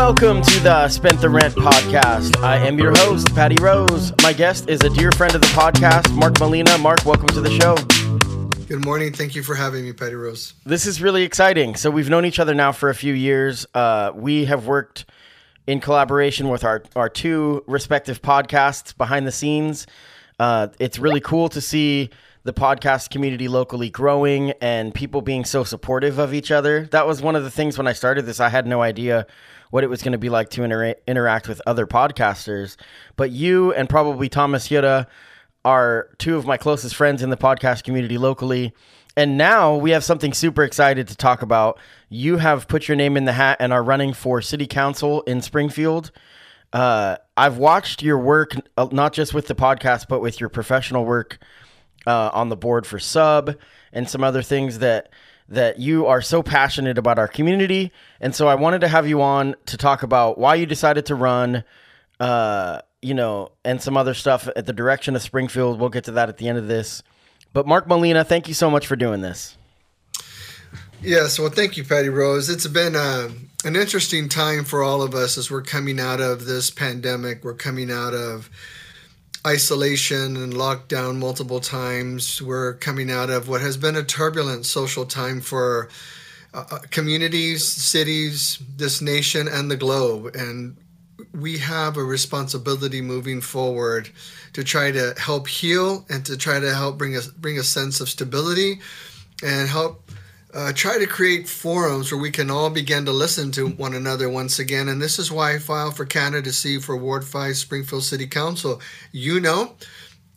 Welcome to the Spent the Rent podcast. I am your host, Patty Rose. My guest is a dear friend of the podcast, Mark Molina. Mark, welcome to the show. Good morning. Thank you for having me, Patty Rose. This is really exciting. So, we've known each other now for a few years. Uh, we have worked in collaboration with our, our two respective podcasts behind the scenes. Uh, it's really cool to see the podcast community locally growing and people being so supportive of each other. That was one of the things when I started this. I had no idea what it was going to be like to inter- interact with other podcasters. But you and probably Thomas Yoda are two of my closest friends in the podcast community locally. And now we have something super excited to talk about. You have put your name in the hat and are running for city council in Springfield. Uh, I've watched your work, uh, not just with the podcast, but with your professional work uh, on the board for sub and some other things that that you are so passionate about our community. And so i wanted to have you on to talk about why you decided to run uh, you know and some other stuff at the direction of springfield. We'll get to that at the end of this. But mark molina thank you so much for doing this. Yes well thank you patty rose. It's been uh, an interesting time for all of us as we're coming out of this pandemic. We're coming out of isolation and lockdown multiple times. We're coming out of what has been a turbulent social time for uh, uh, communities, cities, this nation, and the globe. And we have a responsibility moving forward to try to help heal and to try to help bring us bring a sense of stability and help uh, try to create forums where we can all begin to listen to one another once again. And this is why I filed for candidacy for Ward 5 Springfield City Council. You know,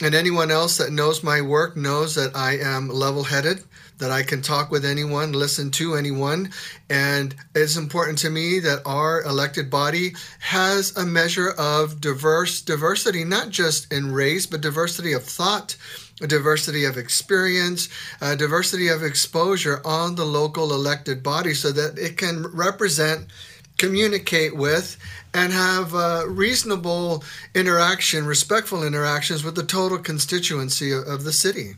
and anyone else that knows my work knows that I am level headed, that I can talk with anyone, listen to anyone. And it's important to me that our elected body has a measure of diverse diversity, not just in race, but diversity of thought a diversity of experience, a diversity of exposure on the local elected body so that it can represent, communicate with, and have uh, reasonable interaction, respectful interactions with the total constituency of, of the city.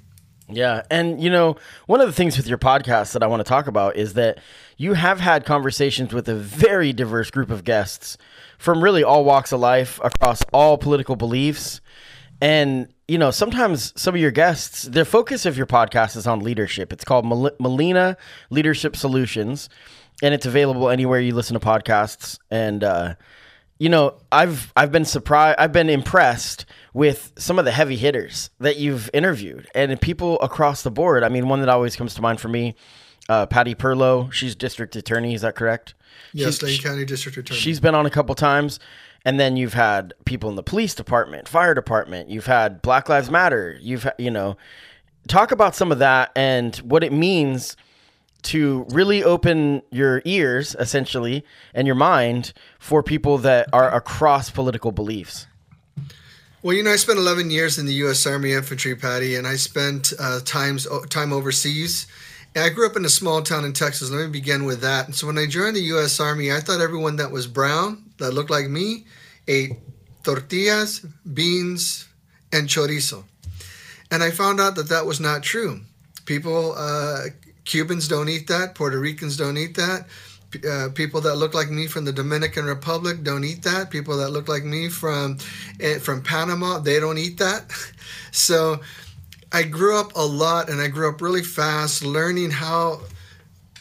Yeah. And, you know, one of the things with your podcast that I want to talk about is that you have had conversations with a very diverse group of guests from really all walks of life across all political beliefs. And you know, sometimes some of your guests, the focus of your podcast is on leadership. It's called Molina Leadership Solutions, and it's available anywhere you listen to podcasts. And uh, you know, I've I've been surprised, I've been impressed with some of the heavy hitters that you've interviewed, and people across the board. I mean, one that always comes to mind for me, uh, Patty Perlow. She's district attorney. Is that correct? Yes, Lane County District Attorney. She's been on a couple times. And then you've had people in the police department, fire department, you've had Black Lives Matter, you've you know, talk about some of that and what it means to really open your ears essentially and your mind for people that are across political beliefs. Well, you know, I spent 11 years in the U.S. Army Infantry, Patty, and I spent uh, times time overseas. And I grew up in a small town in Texas. Let me begin with that. And so when I joined the U.S. Army, I thought everyone that was brown, that looked like me, ate tortillas, beans, and chorizo. And I found out that that was not true. People, uh, Cubans don't eat that, Puerto Ricans don't eat that. Uh, people that look like me from the Dominican Republic don't eat that. People that look like me from eh, from Panama, they don't eat that. So I grew up a lot and I grew up really fast learning how,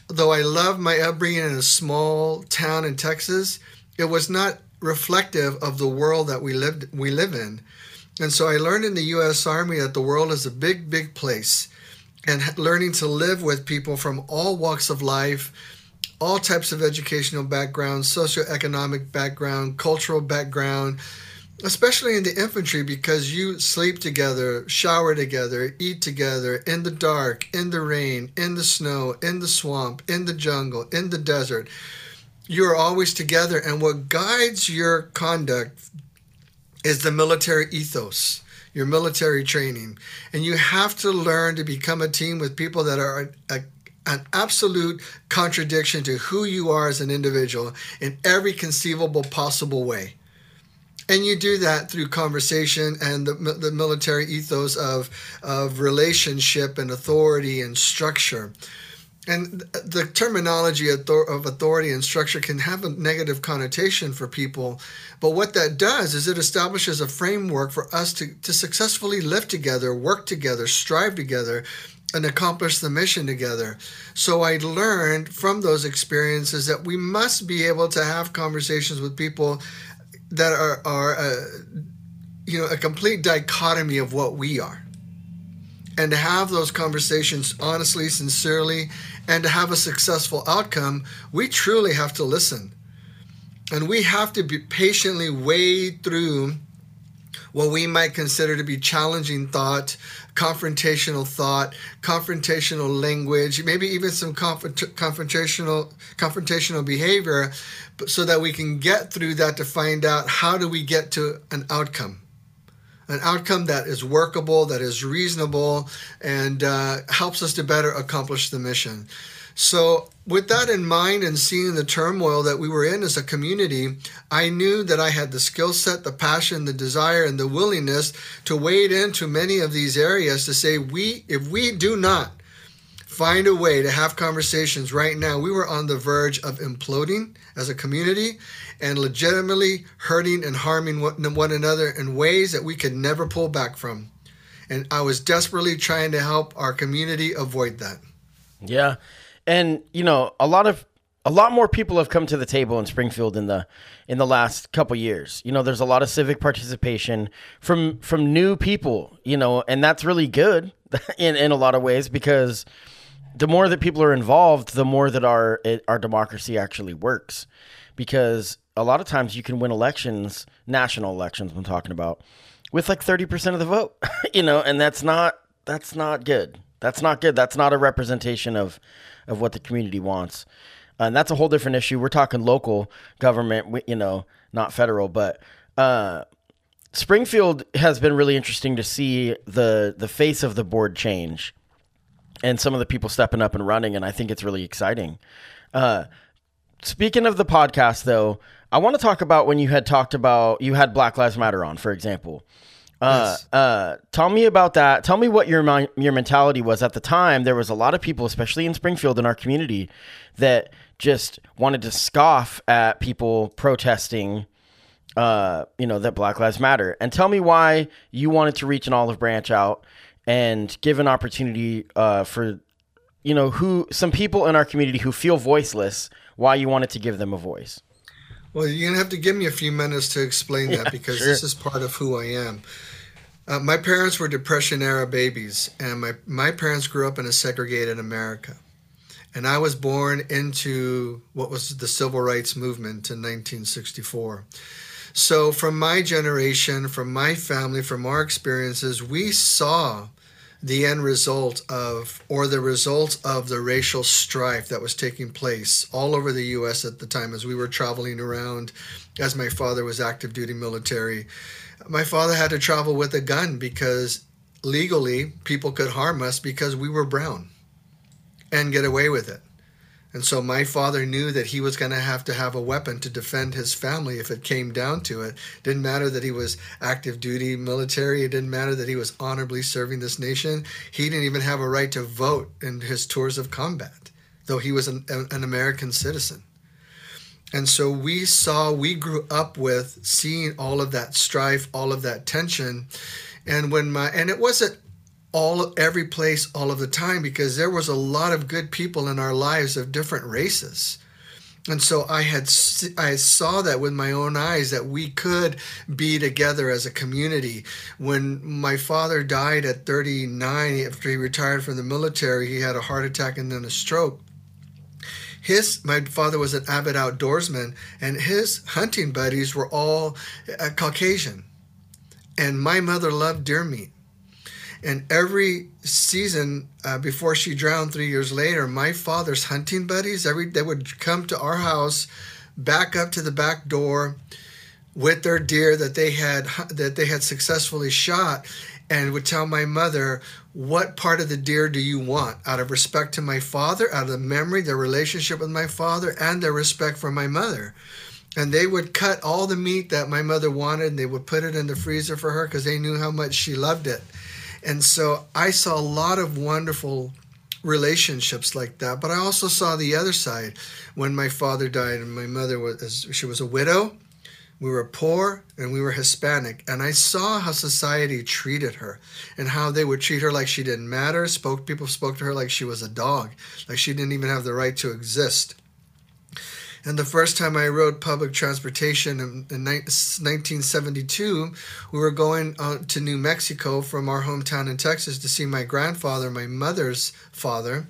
though I love my upbringing in a small town in Texas, it was not reflective of the world that we lived we live in. And so I learned in the US Army that the world is a big, big place. And learning to live with people from all walks of life, all types of educational background, socioeconomic background, cultural background, especially in the infantry because you sleep together, shower together, eat together in the dark, in the rain, in the snow, in the swamp, in the jungle, in the desert. You're always together, and what guides your conduct is the military ethos, your military training. And you have to learn to become a team with people that are a, an absolute contradiction to who you are as an individual in every conceivable possible way. And you do that through conversation and the, the military ethos of, of relationship and authority and structure and the terminology of authority and structure can have a negative connotation for people but what that does is it establishes a framework for us to, to successfully live together work together strive together and accomplish the mission together. So i learned from those experiences that we must be able to have conversations with people that are, are you know a complete dichotomy of what we are and to have those conversations honestly, sincerely, and to have a successful outcome, we truly have to listen. And we have to be patiently wade through what we might consider to be challenging thought, confrontational thought, confrontational language, maybe even some confrontational confrontational behavior, so that we can get through that to find out how do we get to an outcome an outcome that is workable, that is reasonable, and uh, helps us to better accomplish the mission. So, with that in mind and seeing the turmoil that we were in as a community, I knew that I had the skill set, the passion, the desire, and the willingness to wade into many of these areas to say, we, if we do not find a way to have conversations right now, we were on the verge of imploding as a community and legitimately hurting and harming one another in ways that we could never pull back from. And I was desperately trying to help our community avoid that. Yeah. And you know, a lot of a lot more people have come to the table in Springfield in the in the last couple years. You know, there's a lot of civic participation from from new people, you know, and that's really good in in a lot of ways because the more that people are involved, the more that our our democracy actually works. Because a lot of times you can win elections, national elections, I'm talking about, with like 30% of the vote, you know, and that's not that's not good. That's not good. That's not a representation of of what the community wants. And that's a whole different issue. We're talking local government, you know, not federal, but uh, Springfield has been really interesting to see the the face of the board change and some of the people stepping up and running, and I think it's really exciting. Uh, speaking of the podcast, though, I want to talk about when you had talked about you had Black Lives Matter on, for example. Uh, yes. uh, tell me about that. Tell me what your your mentality was at the time. There was a lot of people, especially in Springfield in our community, that just wanted to scoff at people protesting. Uh, you know that Black Lives Matter, and tell me why you wanted to reach an olive branch out and give an opportunity uh, for you know who some people in our community who feel voiceless why you wanted to give them a voice. Well you're gonna have to give me a few minutes to explain that because sure. this is part of who i am. Uh, my parents were depression era babies and my, my parents grew up in a segregated america. And i was born into what was the civil rights movement in 1964 so, from my generation, from my family, from our experiences, we saw the end result of, or the result of the racial strife that was taking place all over the U.S. at the time as we were traveling around, as my father was active duty military. My father had to travel with a gun because legally people could harm us because we were brown and get away with it. And so my father knew that he was going to have to have a weapon to defend his family if it came down to it. Didn't matter that he was active duty military. It didn't matter that he was honorably serving this nation. He didn't even have a right to vote in his tours of combat, though he was an, an American citizen. And so we saw, we grew up with seeing all of that strife, all of that tension. And when my, and it wasn't all every place all of the time because there was a lot of good people in our lives of different races and so I had I saw that with my own eyes that we could be together as a community. When my father died at 39 after he retired from the military, he had a heart attack and then a stroke. His my father was an avid outdoorsman and his hunting buddies were all uh, Caucasian. And my mother loved deer meat. And every season uh, before she drowned three years later, my father's hunting buddies, every they would come to our house, back up to the back door with their deer that they had that they had successfully shot, and would tell my mother, "What part of the deer do you want?" Out of respect to my father, out of the memory, their relationship with my father, and their respect for my mother and they would cut all the meat that my mother wanted and they would put it in the freezer for her because they knew how much she loved it and so I saw a lot of wonderful relationships like that. But I also saw the other side when my father died and my mother was she was a widow. We were poor and we were Hispanic, and I saw how society treated her and how they would treat her like she didn't matter. Spoke people spoke to her like she was a dog, like she didn't even have the right to exist. And the first time I rode public transportation in, in 1972, we were going uh, to New Mexico from our hometown in Texas to see my grandfather, my mother's father.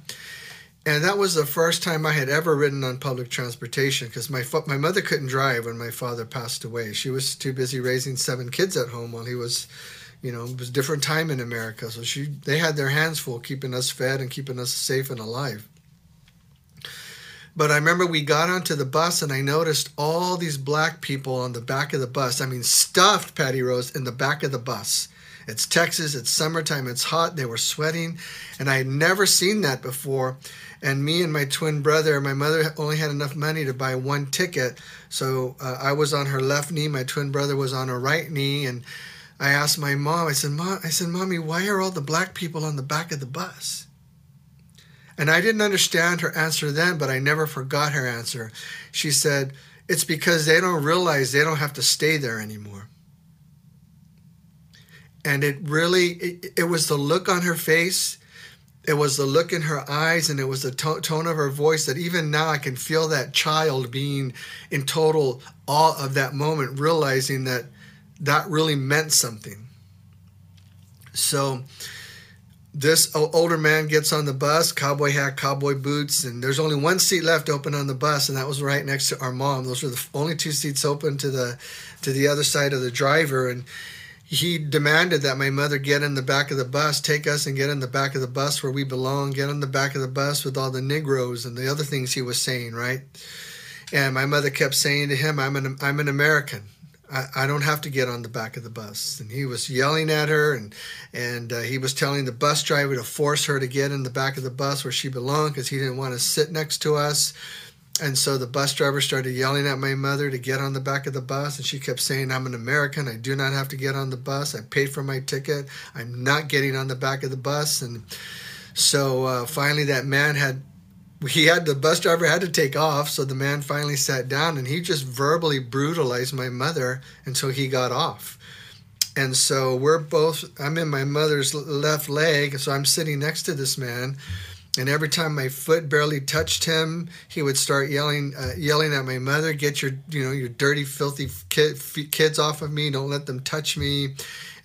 And that was the first time I had ever ridden on public transportation because my my mother couldn't drive when my father passed away. She was too busy raising seven kids at home while he was, you know, it was a different time in America. So she they had their hands full keeping us fed and keeping us safe and alive. But I remember we got onto the bus and I noticed all these black people on the back of the bus. I mean, stuffed Patty Rose in the back of the bus. It's Texas, it's summertime, it's hot, they were sweating, and I had never seen that before. And me and my twin brother, my mother only had enough money to buy one ticket. So uh, I was on her left knee, my twin brother was on her right knee, and I asked my mom, I said, Mom, I said, Mommy, why are all the black people on the back of the bus? And I didn't understand her answer then, but I never forgot her answer. She said, It's because they don't realize they don't have to stay there anymore. And it really, it, it was the look on her face, it was the look in her eyes, and it was the to- tone of her voice that even now I can feel that child being in total awe of that moment, realizing that that really meant something. So, this older man gets on the bus, cowboy hat, cowboy boots, and there's only one seat left open on the bus, and that was right next to our mom. Those were the only two seats open to the to the other side of the driver, and he demanded that my mother get in the back of the bus, take us and get in the back of the bus where we belong, get in the back of the bus with all the Negroes and the other things he was saying, right? And my mother kept saying to him, "I'm an I'm an American." I, don't have to get on the back of the bus. And he was yelling at her, and and uh, he was telling the bus driver to force her to get in the back of the bus where she belonged because he didn't want to sit next to us. And so the bus driver started yelling at my mother to get on the back of the bus, and she kept saying, "I'm an American. I do not have to get on the bus. I paid for my ticket. I'm not getting on the back of the bus." And so uh, finally, that man had he had the bus driver had to take off so the man finally sat down and he just verbally brutalized my mother until he got off. And so we're both i'm in my mother's left leg so i'm sitting next to this man. And every time my foot barely touched him he would start yelling uh, yelling at my mother get your you know your dirty filthy kid, kids off of me. Don't let them touch me.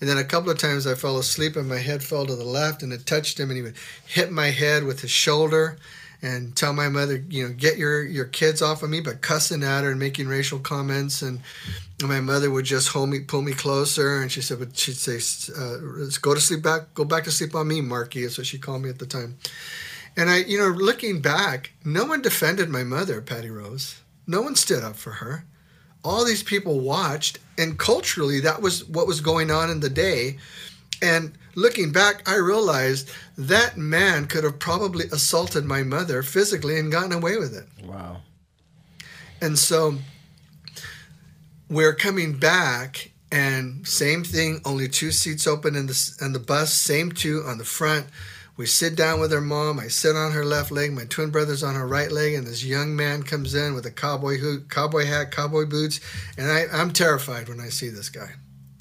And then a couple of times i fell asleep and my head fell to the left and it touched him and he would hit my head with his shoulder and tell my mother, you know, get your your kids off of me, but cussing at her and making racial comments, and, my mother would just hold me, pull me closer, and she said, but she'd say, uh, "Go to sleep back, go back to sleep on me, Marky," is what she called me at the time. And I, you know, looking back, no one defended my mother, Patty Rose. No one stood up for her. All these people watched, and culturally, that was what was going on in the day. And looking back, I realized that man could have probably assaulted my mother physically and gotten away with it. Wow. And so we're coming back, and same thing, only two seats open in the, in the bus, same two on the front. We sit down with her mom. I sit on her left leg. My twin brother's on her right leg, and this young man comes in with a cowboy hood, cowboy hat, cowboy boots, and I, I'm terrified when I see this guy.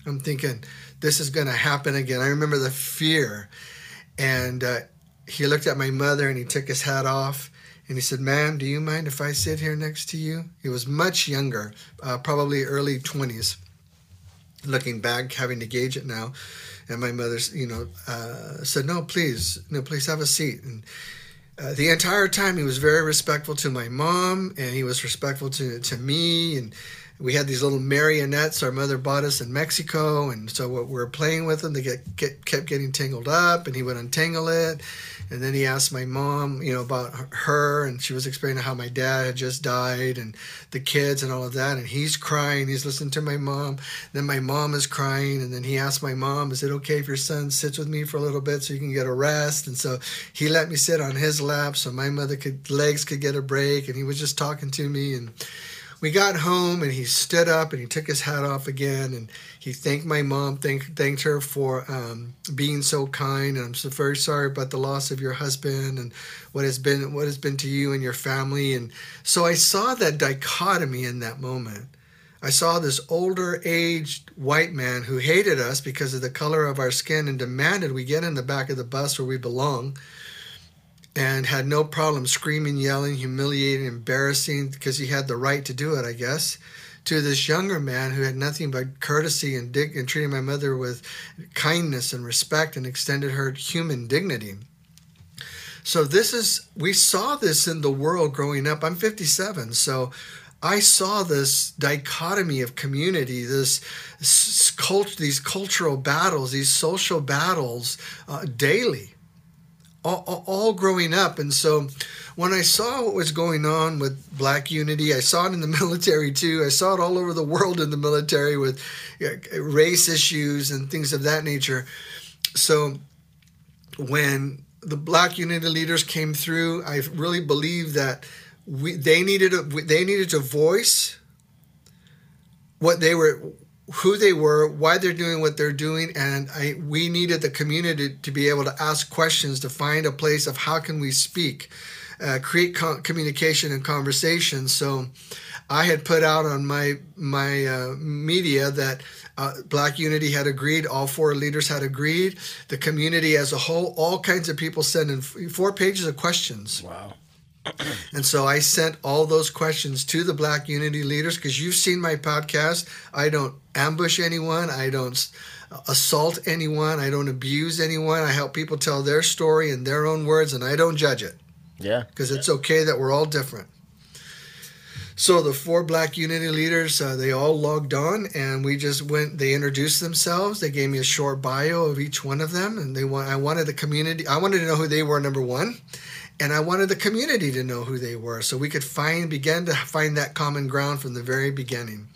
I'm thinking, this is going to happen again. I remember the fear. And uh, he looked at my mother and he took his hat off and he said, Ma'am, do you mind if I sit here next to you? He was much younger, uh, probably early 20s. Looking back, having to gauge it now. And my mother, you know, uh, said, No, please, no, please have a seat. And uh, the entire time he was very respectful to my mom and he was respectful to, to me and we had these little marionettes our mother bought us in Mexico, and so we were playing with them. They get, get kept getting tangled up, and he would untangle it. And then he asked my mom, you know, about her, and she was explaining how my dad had just died and the kids and all of that. And he's crying. He's listening to my mom. Then my mom is crying, and then he asked my mom, "Is it okay if your son sits with me for a little bit so you can get a rest?" And so he let me sit on his lap so my mother could legs could get a break, and he was just talking to me and we got home and he stood up and he took his hat off again and he thanked my mom, thank, thanked her for um, being so kind. And I'm so very sorry about the loss of your husband and what has been what has been to you and your family. And so I saw that dichotomy in that moment. I saw this older aged white man who hated us because of the color of our skin and demanded we get in the back of the bus where we belong and had no problem screaming, yelling, humiliating, embarrassing because he had the right to do it, I guess. To this younger man who had nothing but courtesy and, dig- and treating my mother with kindness and respect and extended her human dignity. So, this is, we saw this in the world growing up. I'm 57, so I saw this dichotomy of community, this cult, these cultural battles, these social battles uh, daily all, all, growing up. And so when I saw what was going on with black unity, I saw it in the military too. I saw it all over the world in the military with race issues and things of that nature. So when the black unity leaders came through, I really believe that we, they needed a, they needed to voice what they were who they were, why they're doing what they're doing, and I, we needed the community to be able to ask questions to find a place of how can we speak, uh, create co- communication and conversation. So, I had put out on my my uh, media that uh, Black Unity had agreed, all four leaders had agreed, the community as a whole, all kinds of people sent in four pages of questions. Wow and so I sent all those questions to the Black Unity leaders because you've seen my podcast. I don't ambush anyone. I don't assault anyone. I don't abuse anyone. I help people tell their story in their own words, and I don't judge it. Yeah. Because it's okay that we're all different. So the four Black Unity leaders, uh, they all logged on, and we just went. They introduced themselves. They gave me a short bio of each one of them, and they want. I wanted the community. I wanted to know who they were. Number one, and I wanted the community to know who they were so we could find begin to find that common ground from the very beginning.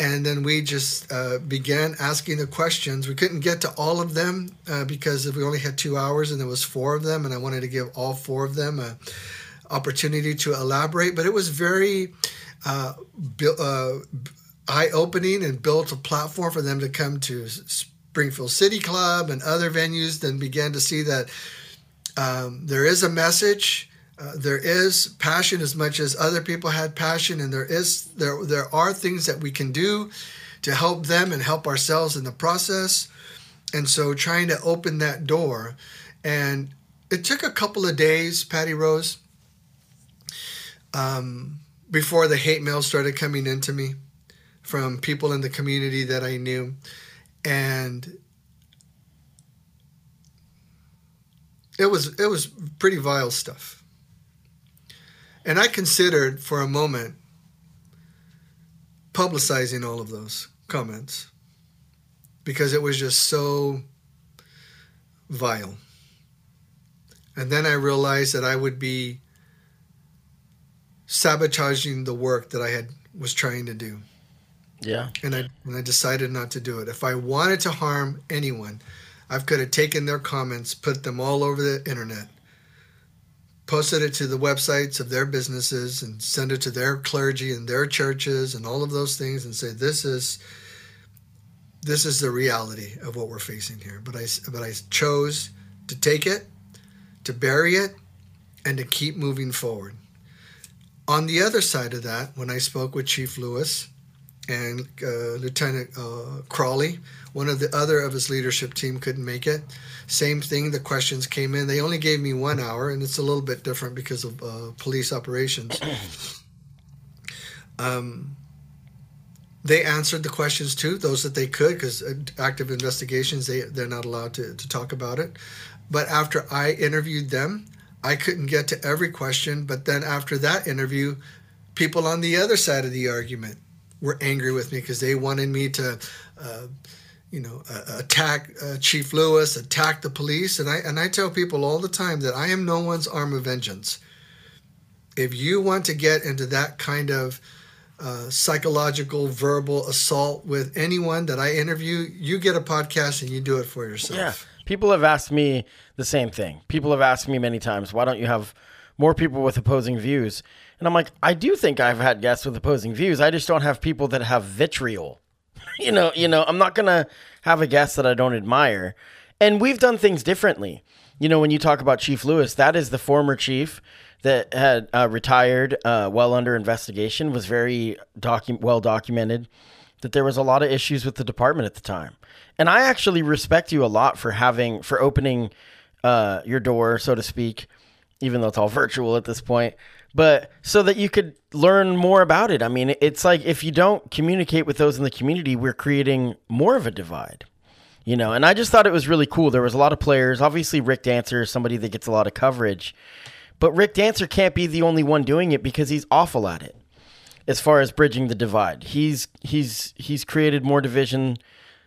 And then we just uh, began asking the questions. We couldn't get to all of them uh, because we only had two hours and there was four of them, and I wanted to give all four of them a opportunity to elaborate. But it was very uh, uh eye-opening and built a platform for them to come to Springfield City Club and other venues. Then began to see that um, there is a message. Uh, there is passion as much as other people had passion, and there is there there are things that we can do to help them and help ourselves in the process. And so, trying to open that door, and it took a couple of days, Patty Rose, um, before the hate mail started coming into me from people in the community that I knew, and it was it was pretty vile stuff. And I considered for a moment publicizing all of those comments because it was just so vile. And then I realized that I would be sabotaging the work that I had was trying to do. Yeah. And I and I decided not to do it. If I wanted to harm anyone, I could have taken their comments, put them all over the internet, posted it to the websites of their businesses, and send it to their clergy and their churches and all of those things, and say this is this is the reality of what we're facing here. But I but I chose to take it, to bury it, and to keep moving forward. On the other side of that, when I spoke with Chief Lewis, and uh, Lieutenant uh, Crawley, one of the other of his leadership team, couldn't make it. Same thing. The questions came in. They only gave me one hour, and it's a little bit different because of uh, police operations. um, they answered the questions too, those that they could, because uh, active investigations they they're not allowed to to talk about it. But after I interviewed them, I couldn't get to every question. But then after that interview, people on the other side of the argument were angry with me because they wanted me to. Uh, you know, uh, attack uh, Chief Lewis, attack the police, and I and I tell people all the time that I am no one's arm of vengeance. If you want to get into that kind of uh, psychological, verbal assault with anyone that I interview, you get a podcast and you do it for yourself. Yeah, people have asked me the same thing. People have asked me many times, why don't you have more people with opposing views? And I'm like, I do think I've had guests with opposing views. I just don't have people that have vitriol you know, you know, I'm not gonna have a guest that I don't admire. And we've done things differently. You know, when you talk about Chief Lewis, that is the former chief that had uh, retired, uh, well under investigation, was very docu- well documented that there was a lot of issues with the department at the time. And I actually respect you a lot for having for opening uh, your door, so to speak, even though it's all virtual at this point but so that you could learn more about it. I mean, it's like if you don't communicate with those in the community, we're creating more of a divide. You know, and I just thought it was really cool. There was a lot of players. Obviously, Rick Dancer is somebody that gets a lot of coverage, but Rick Dancer can't be the only one doing it because he's awful at it. As far as bridging the divide, he's he's he's created more division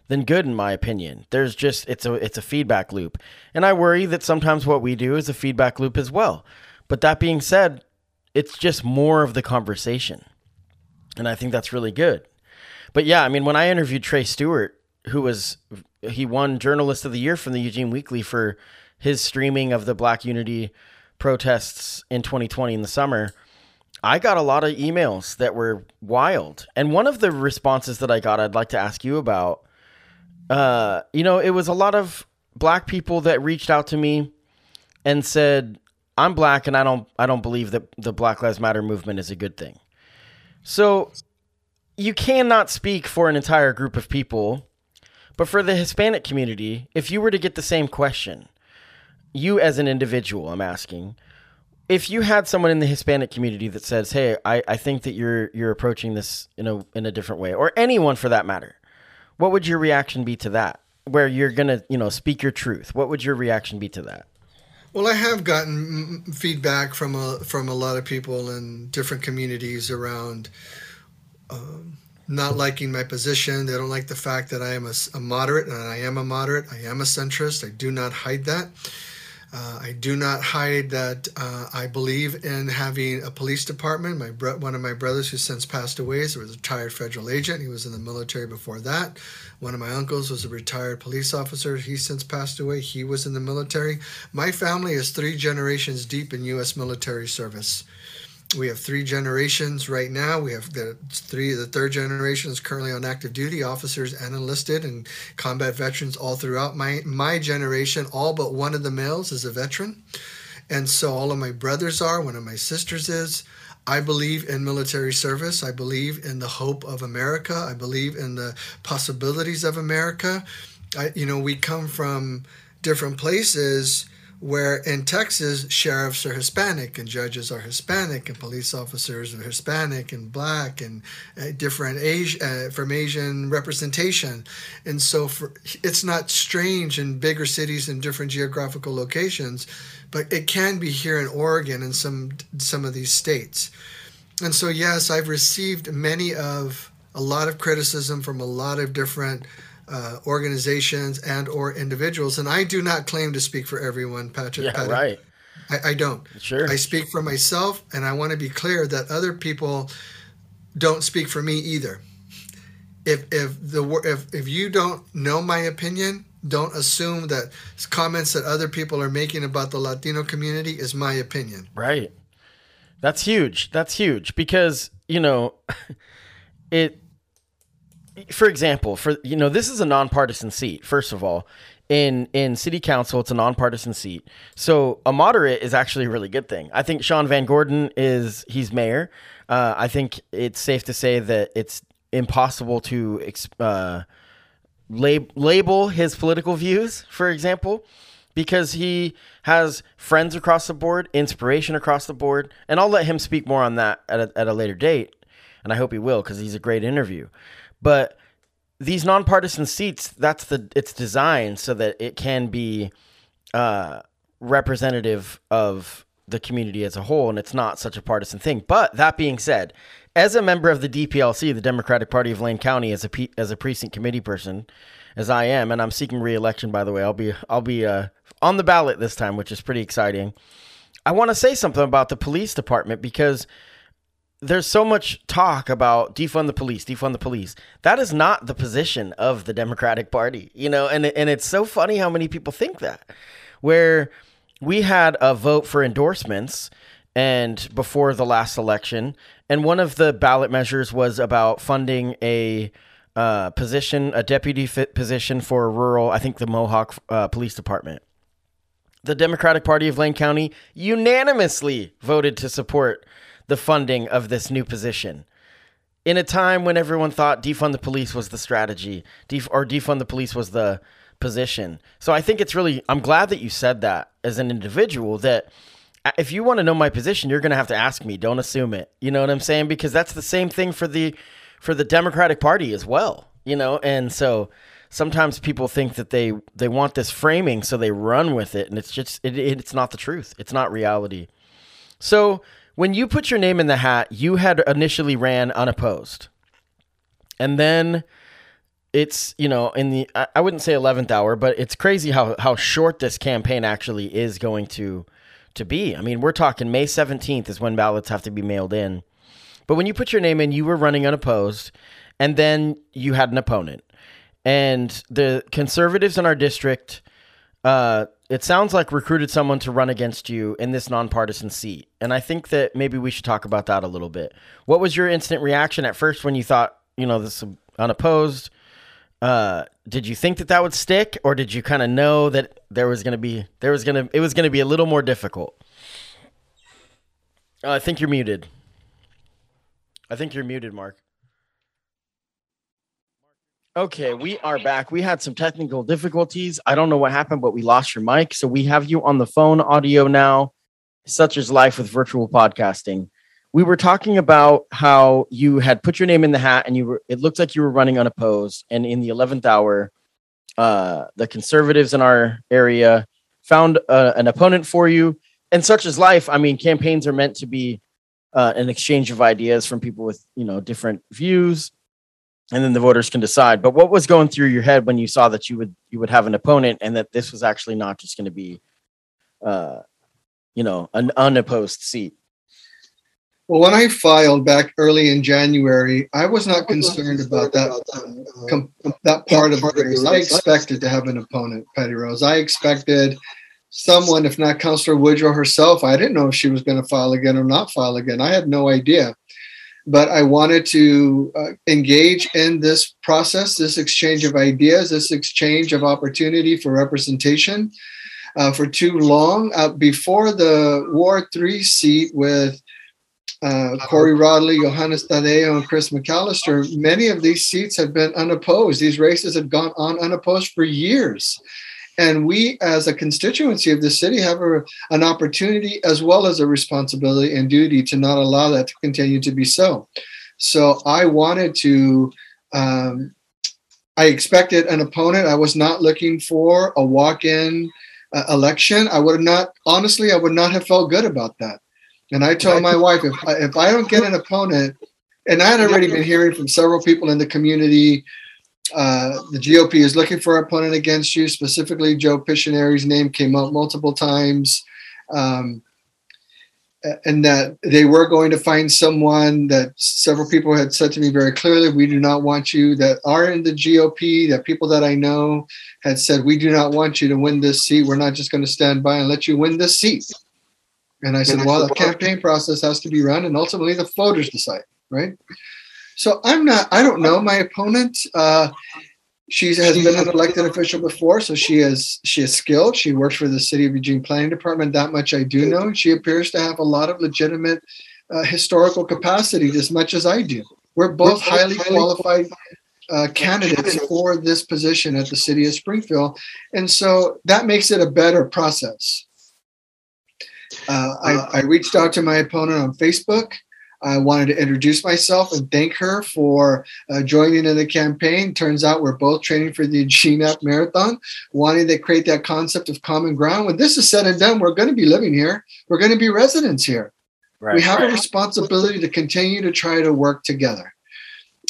than good in my opinion. There's just it's a it's a feedback loop. And I worry that sometimes what we do is a feedback loop as well. But that being said, it's just more of the conversation. And I think that's really good. But yeah, I mean, when I interviewed Trey Stewart, who was, he won Journalist of the Year from the Eugene Weekly for his streaming of the Black Unity protests in 2020 in the summer. I got a lot of emails that were wild. And one of the responses that I got, I'd like to ask you about. Uh, you know, it was a lot of black people that reached out to me and said, I'm black and I don't I don't believe that the Black Lives Matter movement is a good thing. So you cannot speak for an entire group of people, but for the Hispanic community, if you were to get the same question, you as an individual, I'm asking, if you had someone in the Hispanic community that says, "Hey, I, I think that you're you're approaching this in a in a different way," or anyone for that matter, what would your reaction be to that? Where you're gonna you know speak your truth, what would your reaction be to that? Well, I have gotten feedback from a from a lot of people in different communities around um, not liking my position. They don't like the fact that I am a, a moderate, and I am a moderate. I am a centrist. I do not hide that. Uh, I do not hide that uh, I believe in having a police department. My bro- one of my brothers, who since passed away, is a retired federal agent. He was in the military before that. One of my uncles was a retired police officer. He since passed away. He was in the military. My family is three generations deep in U.S. military service. We have three generations right now. We have the three, the third generation is currently on active duty, officers and enlisted, and combat veterans all throughout. My my generation, all but one of the males is a veteran, and so all of my brothers are. One of my sisters is. I believe in military service. I believe in the hope of America. I believe in the possibilities of America. I, you know, we come from different places where in Texas, sheriffs are Hispanic and judges are Hispanic and police officers are Hispanic and black and uh, different Asian, uh, from Asian representation. And so for, it's not strange in bigger cities and different geographical locations, but it can be here in Oregon and some some of these states. And so yes, I've received many of a lot of criticism from a lot of different uh, organizations and or individuals. And I do not claim to speak for everyone, Patrick. Yeah, right. I, I, don't. Sure. I speak for myself, and I want to be clear that other people don't speak for me either. If if the if if you don't know my opinion, don't assume that comments that other people are making about the Latino community is my opinion. Right. That's huge. That's huge because you know it for example, for you know, this is a nonpartisan seat. First of all, in in city council, it's a nonpartisan seat. So a moderate is actually a really good thing. I think Sean VanGordon is he's mayor. Uh, I think it's safe to say that it's impossible to uh, lab- label his political views, for example, because he has friends across the board, inspiration across the board, and I'll let him speak more on that at a, at a later date, and I hope he will because he's a great interview. But these nonpartisan seats, that's the it's designed so that it can be uh, representative of the community as a whole, and it's not such a partisan thing. But that being said, as a member of the DPLC, the Democratic Party of Lane County, as a P- as a precinct committee person, as I am, and I'm seeking re-election. By the way, I'll be I'll be uh, on the ballot this time, which is pretty exciting. I want to say something about the police department because there's so much talk about defund the police, defund the police. That is not the position of the Democratic Party, you know, and and it's so funny how many people think that. Where we had a vote for endorsements and before the last election and one of the ballot measures was about funding a uh, position, a deputy position for a rural, I think the Mohawk uh, Police Department. The Democratic Party of Lane County unanimously voted to support the funding of this new position. In a time when everyone thought defund the police was the strategy, def- or defund the police was the position. So I think it's really, I'm glad that you said that as an individual that uh, if you want to know my position, you're going to have to ask me. Don't assume it. You know what I'm saying? Because that's the same thing for the for the Democratic Party as well. You know, and so sometimes people think that they they want this framing, so they run with it, and it's just it, it's not the truth. It's not reality. So when you put your name in the hat, you had initially ran unopposed, and then it's you know in the I wouldn't say 11th hour, but it's crazy how how short this campaign actually is going to to be. I mean, we're talking May 17th is when ballots have to be mailed in. But when you put your name in, you were running unopposed, and then you had an opponent. And the conservatives in our district, uh, it sounds like recruited someone to run against you in this nonpartisan seat. And I think that maybe we should talk about that a little bit. What was your instant reaction at first when you thought, you know, this unopposed? Uh, did you think that that would stick, or did you kind of know that there was going to be there was going to it was going to be a little more difficult? Uh, I think you're muted. I think you're muted, Mark. Okay, we are back. We had some technical difficulties. I don't know what happened, but we lost your mic. So we have you on the phone audio now. Such is life with virtual podcasting we were talking about how you had put your name in the hat and you were it looked like you were running unopposed and in the 11th hour uh, the conservatives in our area found uh, an opponent for you and such is life i mean campaigns are meant to be uh, an exchange of ideas from people with you know different views and then the voters can decide but what was going through your head when you saw that you would you would have an opponent and that this was actually not just going to be uh, you know an unopposed seat well, when I filed back early in January, I was not concerned about that com- that part of the race. I expected to have an opponent, Patty Rose. I expected someone, if not Councillor Woodrow herself. I didn't know if she was going to file again or not file again. I had no idea. But I wanted to uh, engage in this process, this exchange of ideas, this exchange of opportunity for representation. Uh, for too long, uh, before the War 3 seat with uh, Kori Rodley, Johannes Tadeo, and Chris McAllister, many of these seats have been unopposed. These races have gone on unopposed for years. And we, as a constituency of the city, have a, an opportunity as well as a responsibility and duty to not allow that to continue to be so. So I wanted to, um, I expected an opponent. I was not looking for a walk in uh, election. I would have not, honestly, I would not have felt good about that. And I told my wife, if I, if I don't get an opponent, and I had already been hearing from several people in the community, uh, the GOP is looking for an opponent against you. Specifically, Joe Pishioneri's name came up multiple times. Um, and that they were going to find someone that several people had said to me very clearly, we do not want you that are in the GOP, that people that I know had said, we do not want you to win this seat. We're not just going to stand by and let you win this seat. And I said, well, the campaign process has to be run, and ultimately the voters decide, right? So I'm not. I don't know my opponent. Uh, she has been an elected official before, so she is she is skilled. She works for the City of Eugene Planning Department. That much I do know. She appears to have a lot of legitimate uh, historical capacity, as much as I do. We're both highly qualified uh, candidates for this position at the city of Springfield. And so that makes it a better process. Uh, I, I, reached out to my opponent on Facebook. I wanted to introduce myself and thank her for uh, joining in the campaign. Turns out we're both training for the GNAP Marathon, wanting to create that concept of common ground. When this is said and done, we're going to be living here. We're going to be residents here. Right. We have a responsibility to continue to try to work together.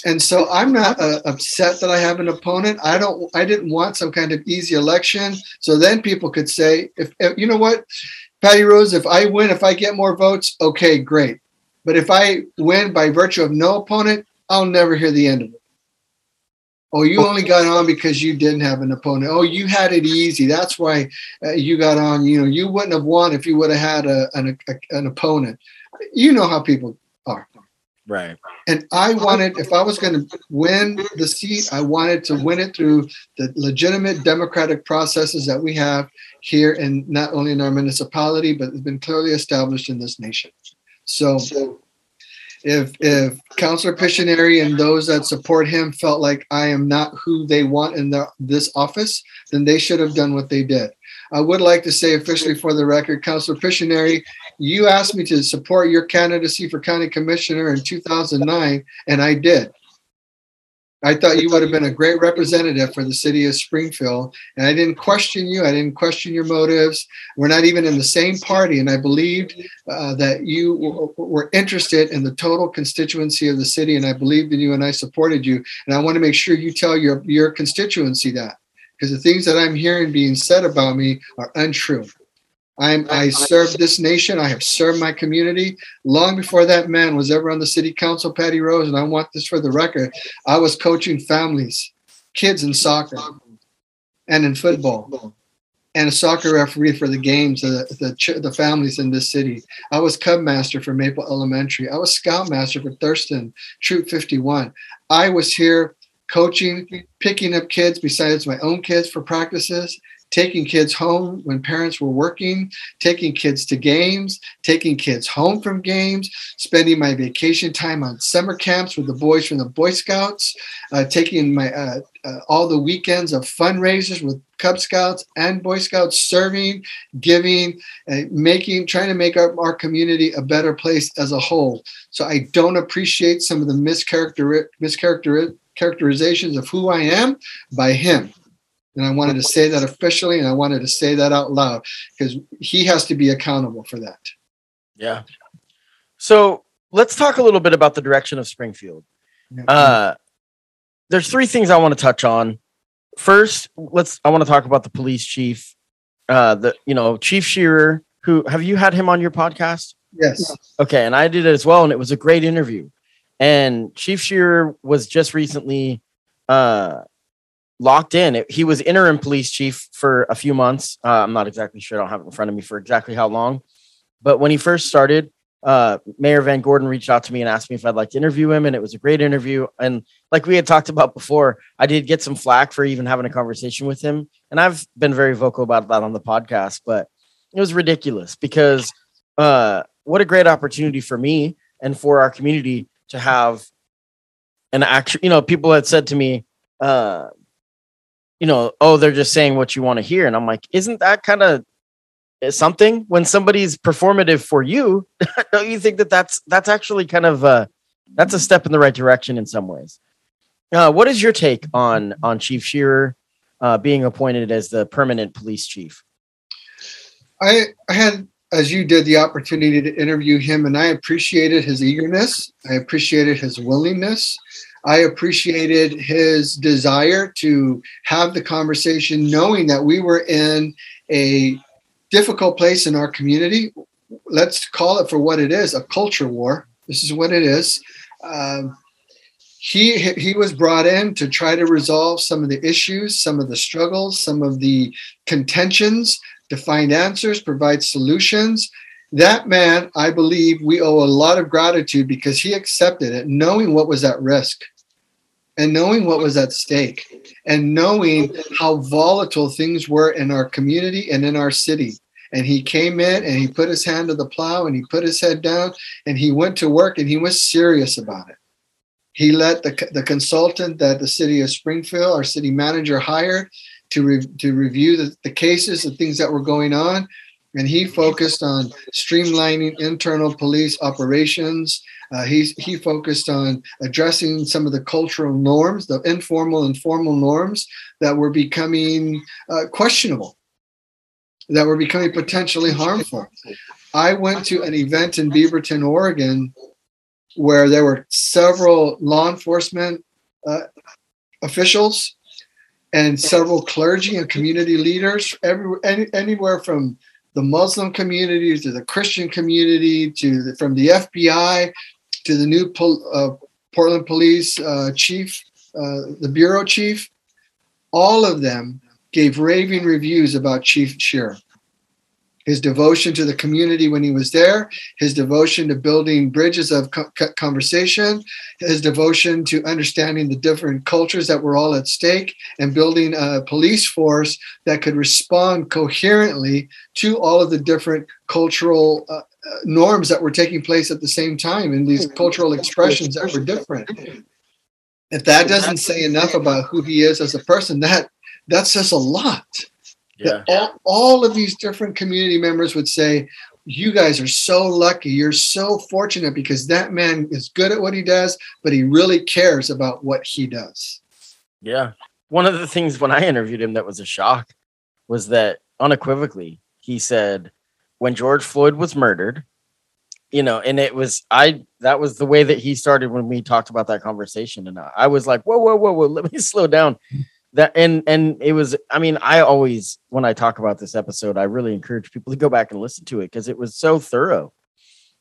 And so I'm not uh, upset that I have an opponent. I don't. I didn't want some kind of easy election. So then people could say, if, if you know what, Patty Rose, if I win, if I get more votes, okay, great. But if I win by virtue of no opponent, I'll never hear the end of it. Oh, you only got on because you didn't have an opponent. Oh, you had it easy. That's why uh, you got on. You know, you wouldn't have won if you would have had a, an, a, an opponent. You know how people are. Right. And I wanted, if I was going to win the seat, I wanted to win it through the legitimate democratic processes that we have here, and not only in our municipality, but it's been clearly established in this nation. So, if if Councillor Pishioneri and those that support him felt like I am not who they want in the, this office, then they should have done what they did. I would like to say officially for the record, Councillor Pishioneri, you asked me to support your candidacy for county commissioner in 2009, and I did. I thought you would have been a great representative for the city of Springfield. And I didn't question you. I didn't question your motives. We're not even in the same party. And I believed uh, that you w- were interested in the total constituency of the city. And I believed in you and I supported you. And I want to make sure you tell your, your constituency that because the things that I'm hearing being said about me are untrue. I'm, I serve this nation. I have served my community long before that man was ever on the city council, Patty Rose. And I want this for the record. I was coaching families, kids in soccer and in football, and a soccer referee for the games, the, the, the families in this city. I was Cub Master for Maple Elementary. I was Scout Master for Thurston Troop 51. I was here coaching, picking up kids besides my own kids for practices taking kids home when parents were working, taking kids to games, taking kids home from games, spending my vacation time on summer camps with the boys from the Boy Scouts, uh, taking my uh, uh, all the weekends of fundraisers with Cub Scouts and Boy Scouts, serving, giving, making, trying to make our, our community a better place as a whole. So I don't appreciate some of the mischaracter mischaracterizations of who I am by him. And I wanted to say that officially and I wanted to say that out loud because he has to be accountable for that. Yeah. So let's talk a little bit about the direction of Springfield. Uh, there's three things I want to touch on. First, let's I want to talk about the police chief. Uh, the you know Chief Shearer. Who have you had him on your podcast? Yes. Okay, and I did it as well, and it was a great interview. And Chief Shearer was just recently uh locked in. It, he was interim police chief for a few months. Uh, I'm not exactly sure. I don't have it in front of me for exactly how long. But when he first started, uh, Mayor VanGordon reached out to me and asked me if I'd like to interview him, and it was a great interview. And like we had talked about before, I did get some flack for even having a conversation with him, and I've been very vocal about that on the podcast. But it was ridiculous because uh, what a great opportunity for me and for our community to have an actual. You know, people had said to me, uh, you know, oh, they're just saying what you want to hear. And I'm like, isn't that kind of something when somebody's performative for you? don't you think that that's that's actually kind of uh, that's a step in the right direction in some ways? Uh, what is your take on on Chief Shearer uh, being appointed as the permanent police chief? I had, as you did, the opportunity to interview him, and I appreciated his eagerness. I appreciated his willingness. I appreciated his desire to have the conversation, knowing that we were in a difficult place in our community. Let's call it for what it is a culture war. This is what it is. Um, he, he was brought in to try to resolve some of the issues, some of the struggles, some of the contentions, to find answers, provide solutions. That man, I believe, we owe a lot of gratitude because he accepted it, knowing what was at risk and knowing what was at stake and knowing how volatile things were in our community and in our city. And he came in and he put his hand to the plow and he put his head down and he went to work and he was serious about it. He let the, the consultant that the city of Springfield, our city manager, hired to, re, to review the, the cases, the things that were going on. And he focused on streamlining internal police operations. Uh, he, he focused on addressing some of the cultural norms, the informal and formal norms that were becoming uh, questionable, that were becoming potentially harmful. I went to an event in Beaverton, Oregon, where there were several law enforcement uh, officials and several clergy and community leaders, every, any, anywhere from the Muslim community to the Christian community to the, from the FBI to the new pol- uh, Portland Police uh, chief, uh, the bureau chief. All of them gave raving reviews about Chief Shearer his devotion to the community when he was there, his devotion to building bridges of conversation, his devotion to understanding the different cultures that were all at stake, and building a police force that could respond coherently to all of the different cultural uh, uh norms that were taking place at the same time and these cultural expressions that were different. If that doesn't say enough about who he is as a person, that that says a lot yeah. all, all of these different community members would say, you guys are so lucky. You're so fortunate because that man is good at what he does, but he really cares about what he does. Yeah. One of the things when I interviewed him that was a shock was that unequivocally he said when George Floyd was murdered, you know, and it was I that was the way that he started when we talked about that conversation. And I was like, whoa, whoa, whoa, whoa, let me slow down that and and it was i mean i always when i talk about this episode i really encourage people to go back and listen to it because it was so thorough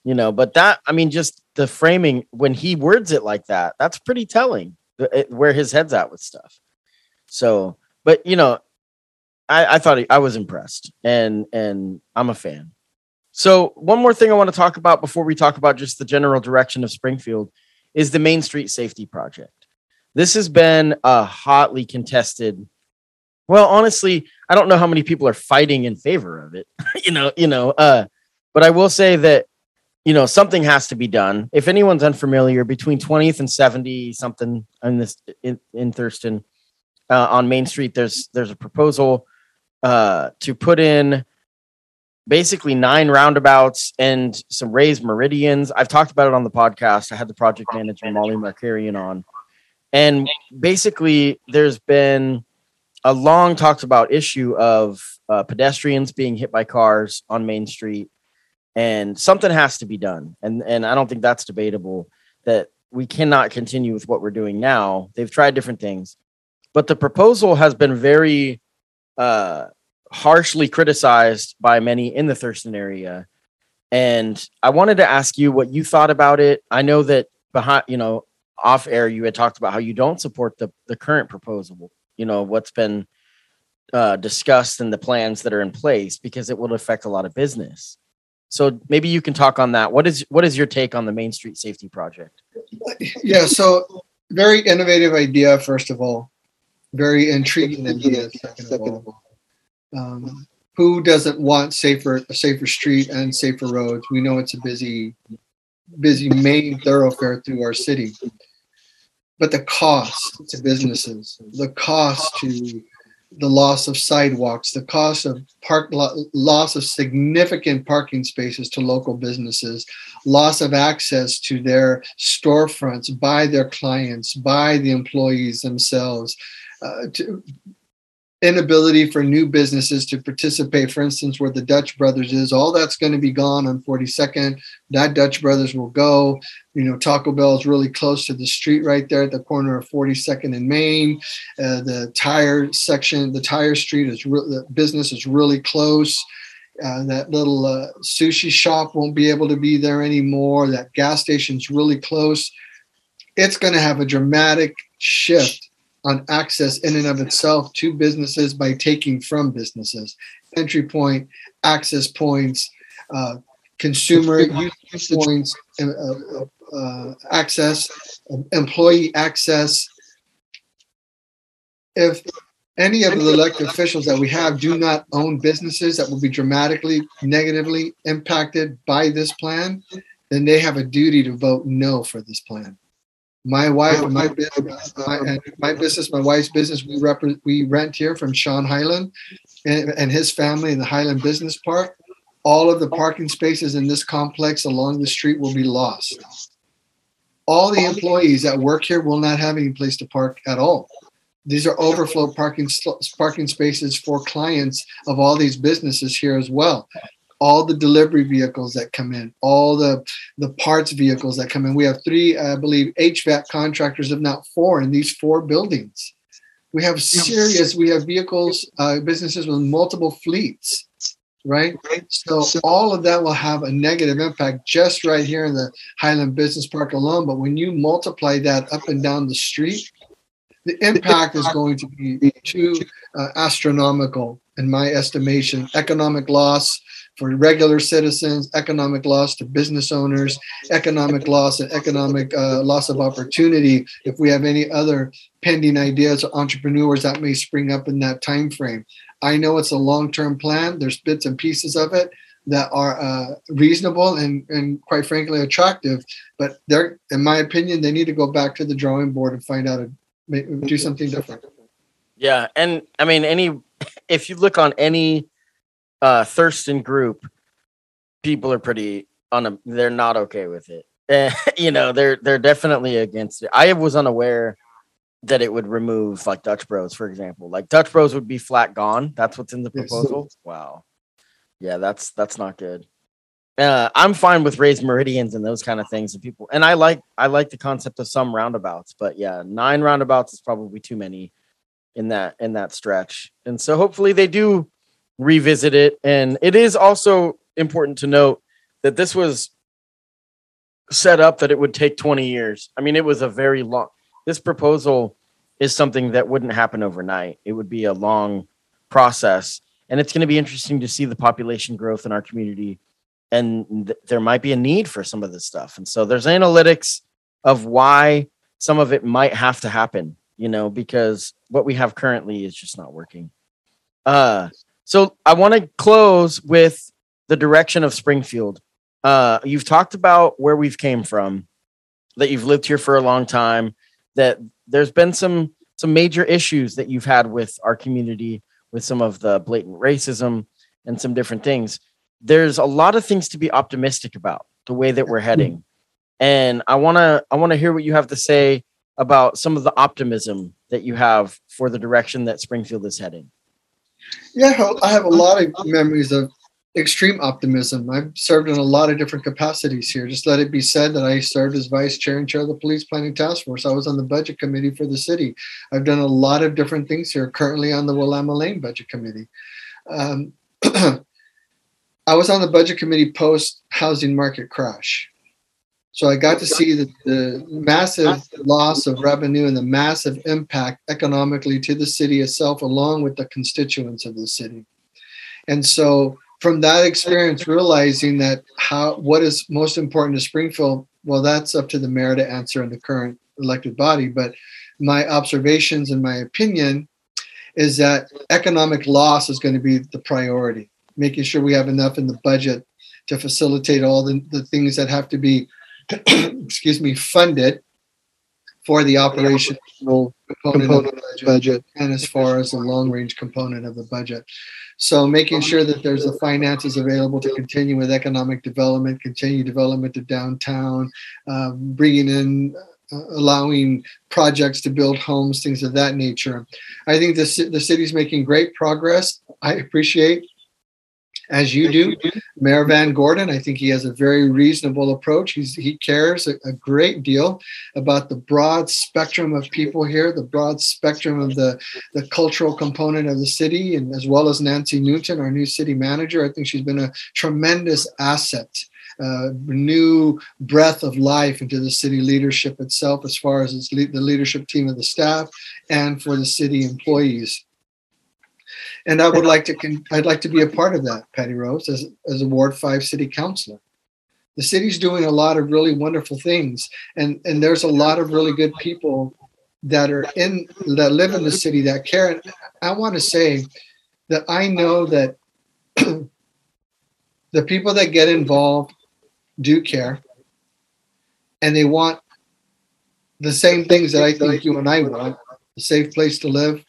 you know but that i mean just the framing when he words it like that that's pretty telling it, where his head's at with stuff. So but you know i i thought he, i was impressed and and i'm a fan. So one more thing i want to talk about before we talk about just the general direction of springfield is the main street safety project this has been a hotly contested. Well, honestly, I don't know how many people are fighting in favor of it. you know, you know, uh, but I will say that you know something has to be done. If anyone's unfamiliar, between 20th and 70 something in this in, in Thurston uh, on Main Street, there's there's a proposal uh, to put in basically nine roundabouts and some raised meridians. I've talked about it on the podcast. I had the project manager Molly Markarian on. And basically, there's been a long talked about issue of uh, pedestrians being hit by cars on Main Street, and something has to be done. And and I don't think that's debatable. That we cannot continue with what we're doing now. They've tried different things, but the proposal has been very uh, harshly criticized by many in the Thurston area. And I wanted to ask you what you thought about it. I know that behind, you know, off air you had talked about how you don't support the the current proposal you know what's been uh, discussed and the plans that are in place because it will affect a lot of business. So maybe you can talk on that. What is what is your take on the main street safety project? Yeah so very innovative idea first of all. Very intriguing idea second of all. Um, who doesn't want safer a safer street and safer roads? We know it's a busy busy main thoroughfare through our city. But the cost to businesses, the cost to the loss of sidewalks, the cost of park loss of significant parking spaces to local businesses, loss of access to their storefronts by their clients, by the employees themselves, uh, to inability for new businesses to participate. For instance, where the Dutch Brothers is, all that's going to be gone on 42nd. That Dutch Brothers will go. You know, Taco Bell is really close to the street right there at the corner of 42nd and Main. Uh, the tire section, the tire street is re- the business is really close. Uh, that little uh, sushi shop won't be able to be there anymore. That gas station's really close. It's going to have a dramatic shift on access in and of itself to businesses by taking from businesses. Entry point access points uh, consumer use points. uh, uh, access employee access. If any of the elected officials that we have do not own businesses that will be dramatically negatively impacted by this plan then they have a duty to vote no for this plan My wife and my, my, my business, my wife's business, we we rent here from Sean Highland and, and his family in the Highland Business Park. All of the parking spaces in this complex along the street will be lost. All the employees that work here will not have any place to park at all. These are overflow parking parking spaces for clients of all these businesses here as well all the delivery vehicles that come in, all the the parts vehicles that come in. We have three, I believe, HVAC contractors, if not four, in these four buildings. We have serious. We have vehicles, uh, businesses with multiple fleets, right? So all of that will have a negative impact just right here in the Highland Business Park alone. But when you multiply that up and down the street, the impact is going to be too uh, astronomical in my estimation. Economic loss for regular citizens, economic loss to business owners, economic loss and economic uh, loss of opportunity. If we have any other pending ideas or entrepreneurs that may spring up in that time frame, I know it's a long-term plan. There's bits and pieces of it that are uh, reasonable and, and quite frankly attractive, but they're, in my opinion, they need to go back to the drawing board and find out a, do something different. Yeah, and I mean, any if you look on any uh, Thurston group, people are pretty on a, they're not okay with it. you know, they're they're definitely against it. I was unaware that it would remove like Dutch Bros, for example. Like Dutch Bros would be flat gone. That's what's in the proposal. Yes. Wow. Yeah, that's that's not good. Uh, I'm fine with raised meridians and those kind of things and people and I like I like the concept of some roundabouts, but yeah, nine roundabouts is probably too many in that in that stretch. And so hopefully they do revisit it. And it is also important to note that this was set up that it would take 20 years. I mean, it was a very long, this proposal is something that wouldn't happen overnight. It would be a long process. And it's going to be interesting to see the population growth in our community. And th- there might be a need for some of this stuff. And so there's analytics of why some of it might have to happen, you know, because what we have currently is just not working. Uh, so I want to close with the direction of Springfield. Uh, you've talked about where we've came from, that you've lived here for a long time, that there's been some some major issues that you've had with our community, with some of the blatant racism and some different things. There's a lot of things to be optimistic about the way that we're heading, and I wanna I wanna hear what you have to say about some of the optimism that you have for the direction that Springfield is heading. Yeah, I have a lot of memories of extreme optimism. I've served in a lot of different capacities here. Just let it be said that I served as vice chair and chair of the police planning task force. I was on the budget committee for the city. I've done a lot of different things here. Currently on the Willamalane budget committee. Um, I was on the budget committee post housing market crash. So I got to see the, the massive loss of revenue and the massive impact economically to the city itself, along with the constituents of the city. And so from that experience, realizing that how what is most important to Springfield, well, that's up to the mayor to answer in the current elected body. But my observations and my opinion is that economic loss is going to be the priority, making sure we have enough in the budget to facilitate all the, the things that have to be excuse me, funded for the operational component, component of the budget, budget, and as far as the long range component of the budget. So making sure that there's the finances available to continue with economic development, continue development to downtown, um, bringing in uh, allowing projects to build homes, things of that nature. I think the, the city's making great progress. I appreciate as you do. Mayor VanGordon, I think he has a very reasonable approach. He's, he cares a, a, great deal about the broad spectrum of people here, the broad spectrum of the, the cultural component of the city, and as well as Nancy Newton, our new city manager. I think she's been a tremendous asset. Uh, new breath of life into the city leadership itself, as far as its le- the leadership team of the staff and for the city employees and I would like to con- I'd like to be a part of that, Patty Rose, as as a Ward Five City Councilor. The city's doing a lot of really wonderful things, and and there's a lot of really good people that are in that live in the city that care. And I want to say that I know that the people that get involved do care, and they want the same things that I think you and I want: a safe place to live,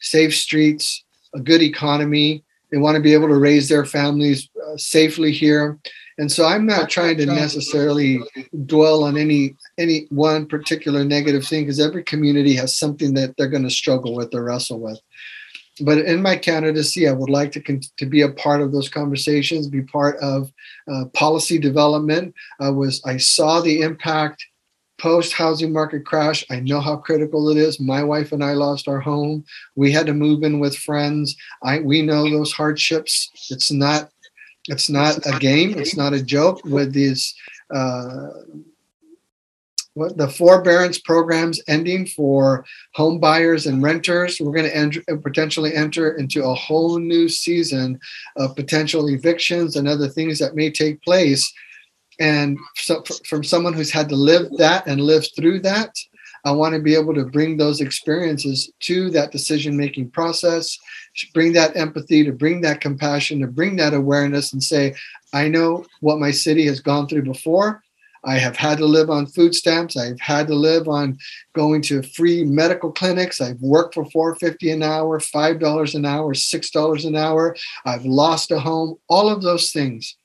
safe streets, a good economy. They want to be able to raise their families uh, safely here. And so I'm not trying to necessarily dwell on any any one particular negative thing because every community has something that they're going to struggle with or wrestle with. But in my candidacy, I would like to con- to be a part of those conversations, be part of uh, policy development. I was I saw the impact post housing market crash. I know how critical it is. My wife and I lost our home. We had to move in with friends. I we know those hardships. It's not it's not a game. It's not a joke with these uh, what the forbearance programs ending for home buyers and renters. We're going to enter, potentially enter into a whole new season of potential evictions and other things that may take place. And so, from someone who's had to live that and live through that, I want to be able to bring those experiences to that decision making process, bring that empathy, to bring that compassion, to bring that awareness and say, I know what my city has gone through before. I have had to live on food stamps. I've had to live on going to free medical clinics. I've worked for 450 an hour, $5 an hour, $6 an hour. I've lost a home, all of those things.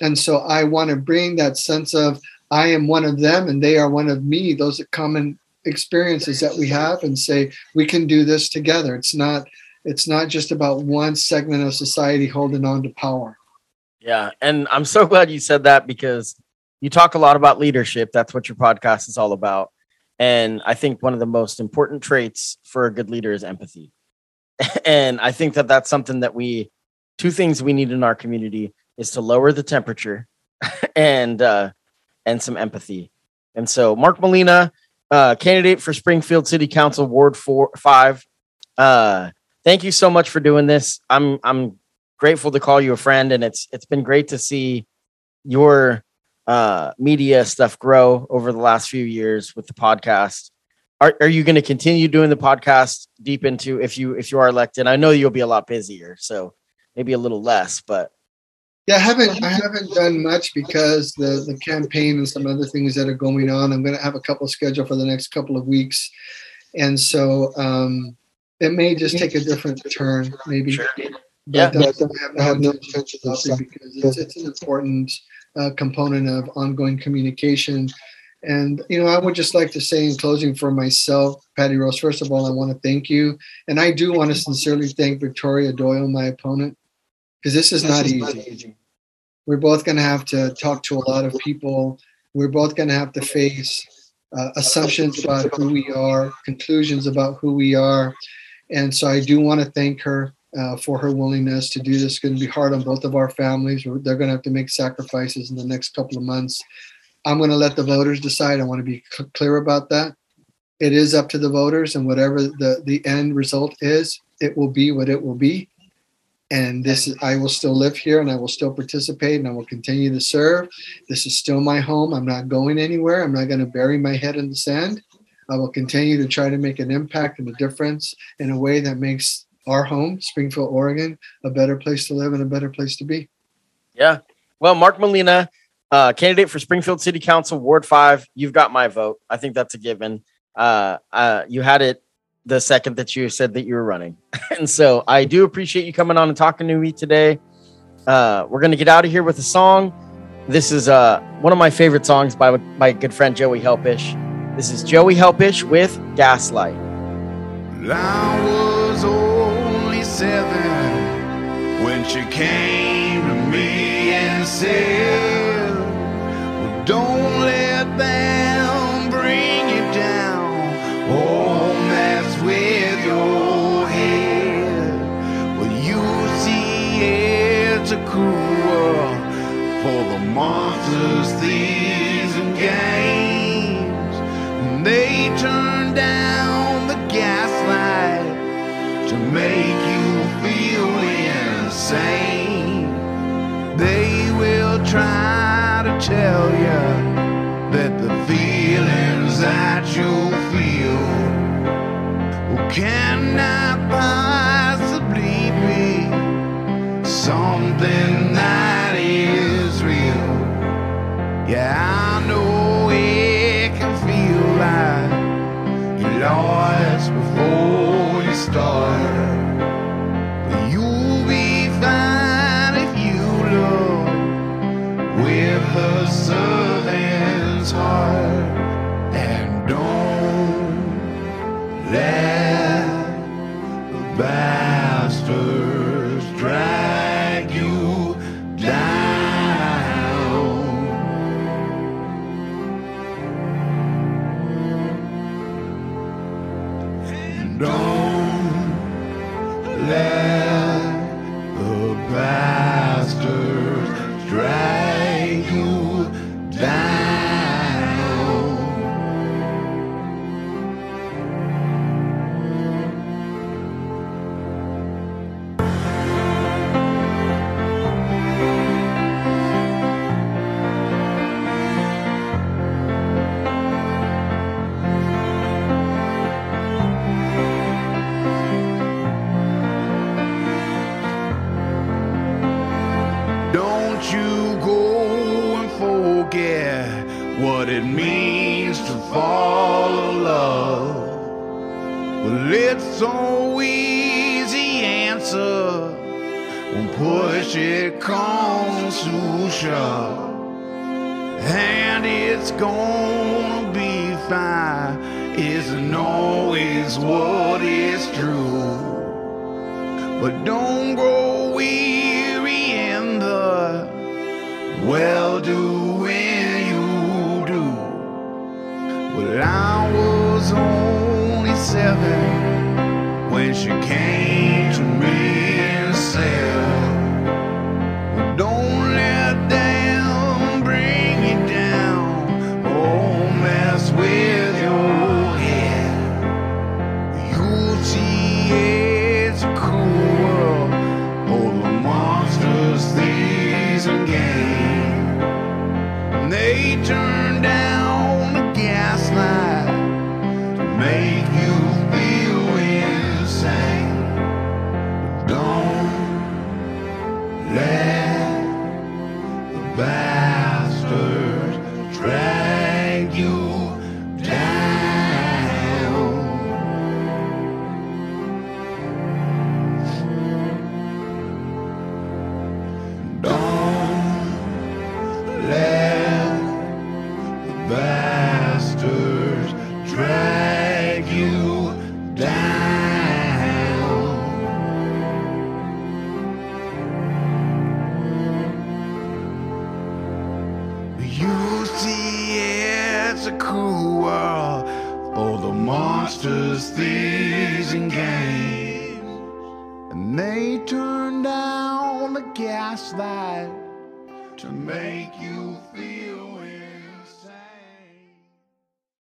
And so I want to bring that sense of I am one of them and they are one of me, those common experiences that we have and say we can do this together. It's not it's not just about one segment of society holding on to power. Yeah, and I'm so glad you said that because you talk a lot about leadership. That's what your podcast is all about. And I think one of the most important traits for a good leader is empathy. and I think that that's something that we, two things we need in our community is to lower the temperature and, uh, and some empathy. And so Mark Molina, uh, candidate for Springfield City Council Ward four, five. Uh, thank you so much for doing this. I'm, I'm grateful to call you a friend and it's, it's been great to see your uh, media stuff grow over the last few years with the podcast. Are, are you going to continue doing the podcast deep into if you if you are elected? I know you'll be a lot busier, so maybe a little less, but yeah, I haven't I haven't done much because the the campaign and some other things that are going on. I'm going to have a couple scheduled for the next couple of weeks, and so um, it may just take a different turn, maybe. Sure. But yeah, I have no intention of because it's, it's an important uh, component of ongoing communication. And, you know, I would just like to say in closing for myself, Patty Rose, first of all, I want to thank you. And I do want to sincerely thank Victoria Doyle, my opponent, because this is not easy. We're both going to have to talk to a lot of people. We're both going to have to face uh, assumptions about who we are, conclusions about who we are. And so I do want to thank her uh, for her willingness to do this. It's going to be hard on both of our families. They're going to have to make sacrifices in the next couple of months. I'm going to let the voters decide. I want to be cl- clear about that. It is up to the voters, and whatever the, the end result is, it will be what it will be. And this is, I will still live here and I will still participate and I will continue to serve. This is still my home. I'm not going anywhere. I'm not going to bury my head in the sand. I will continue to try to make an impact and a difference in a way that makes our home, Springfield, Oregon, a better place to live and a better place to be. Yeah. Well, Mark Molina, uh, candidate for Springfield City Council, Ward 5, you've got my vote. I think that's a given. Uh, uh, you had it the second that you said that you were running. and so I do appreciate you coming on and talking to me today. Uh, we're going to get out of here with a song. This is uh, one of my favorite songs by my good friend Joey Helpish. This is Joey Helpish with Gaslight I was only seven when she came to me and said, well, Don't let them bring you down or monsters, thieves, and games. They turn down the gaslight to make you feel insane. They will try to tell you that the feelings that you feel cannot possibly be something that But don't grow weary in the well doing you do. Well, I was only seven.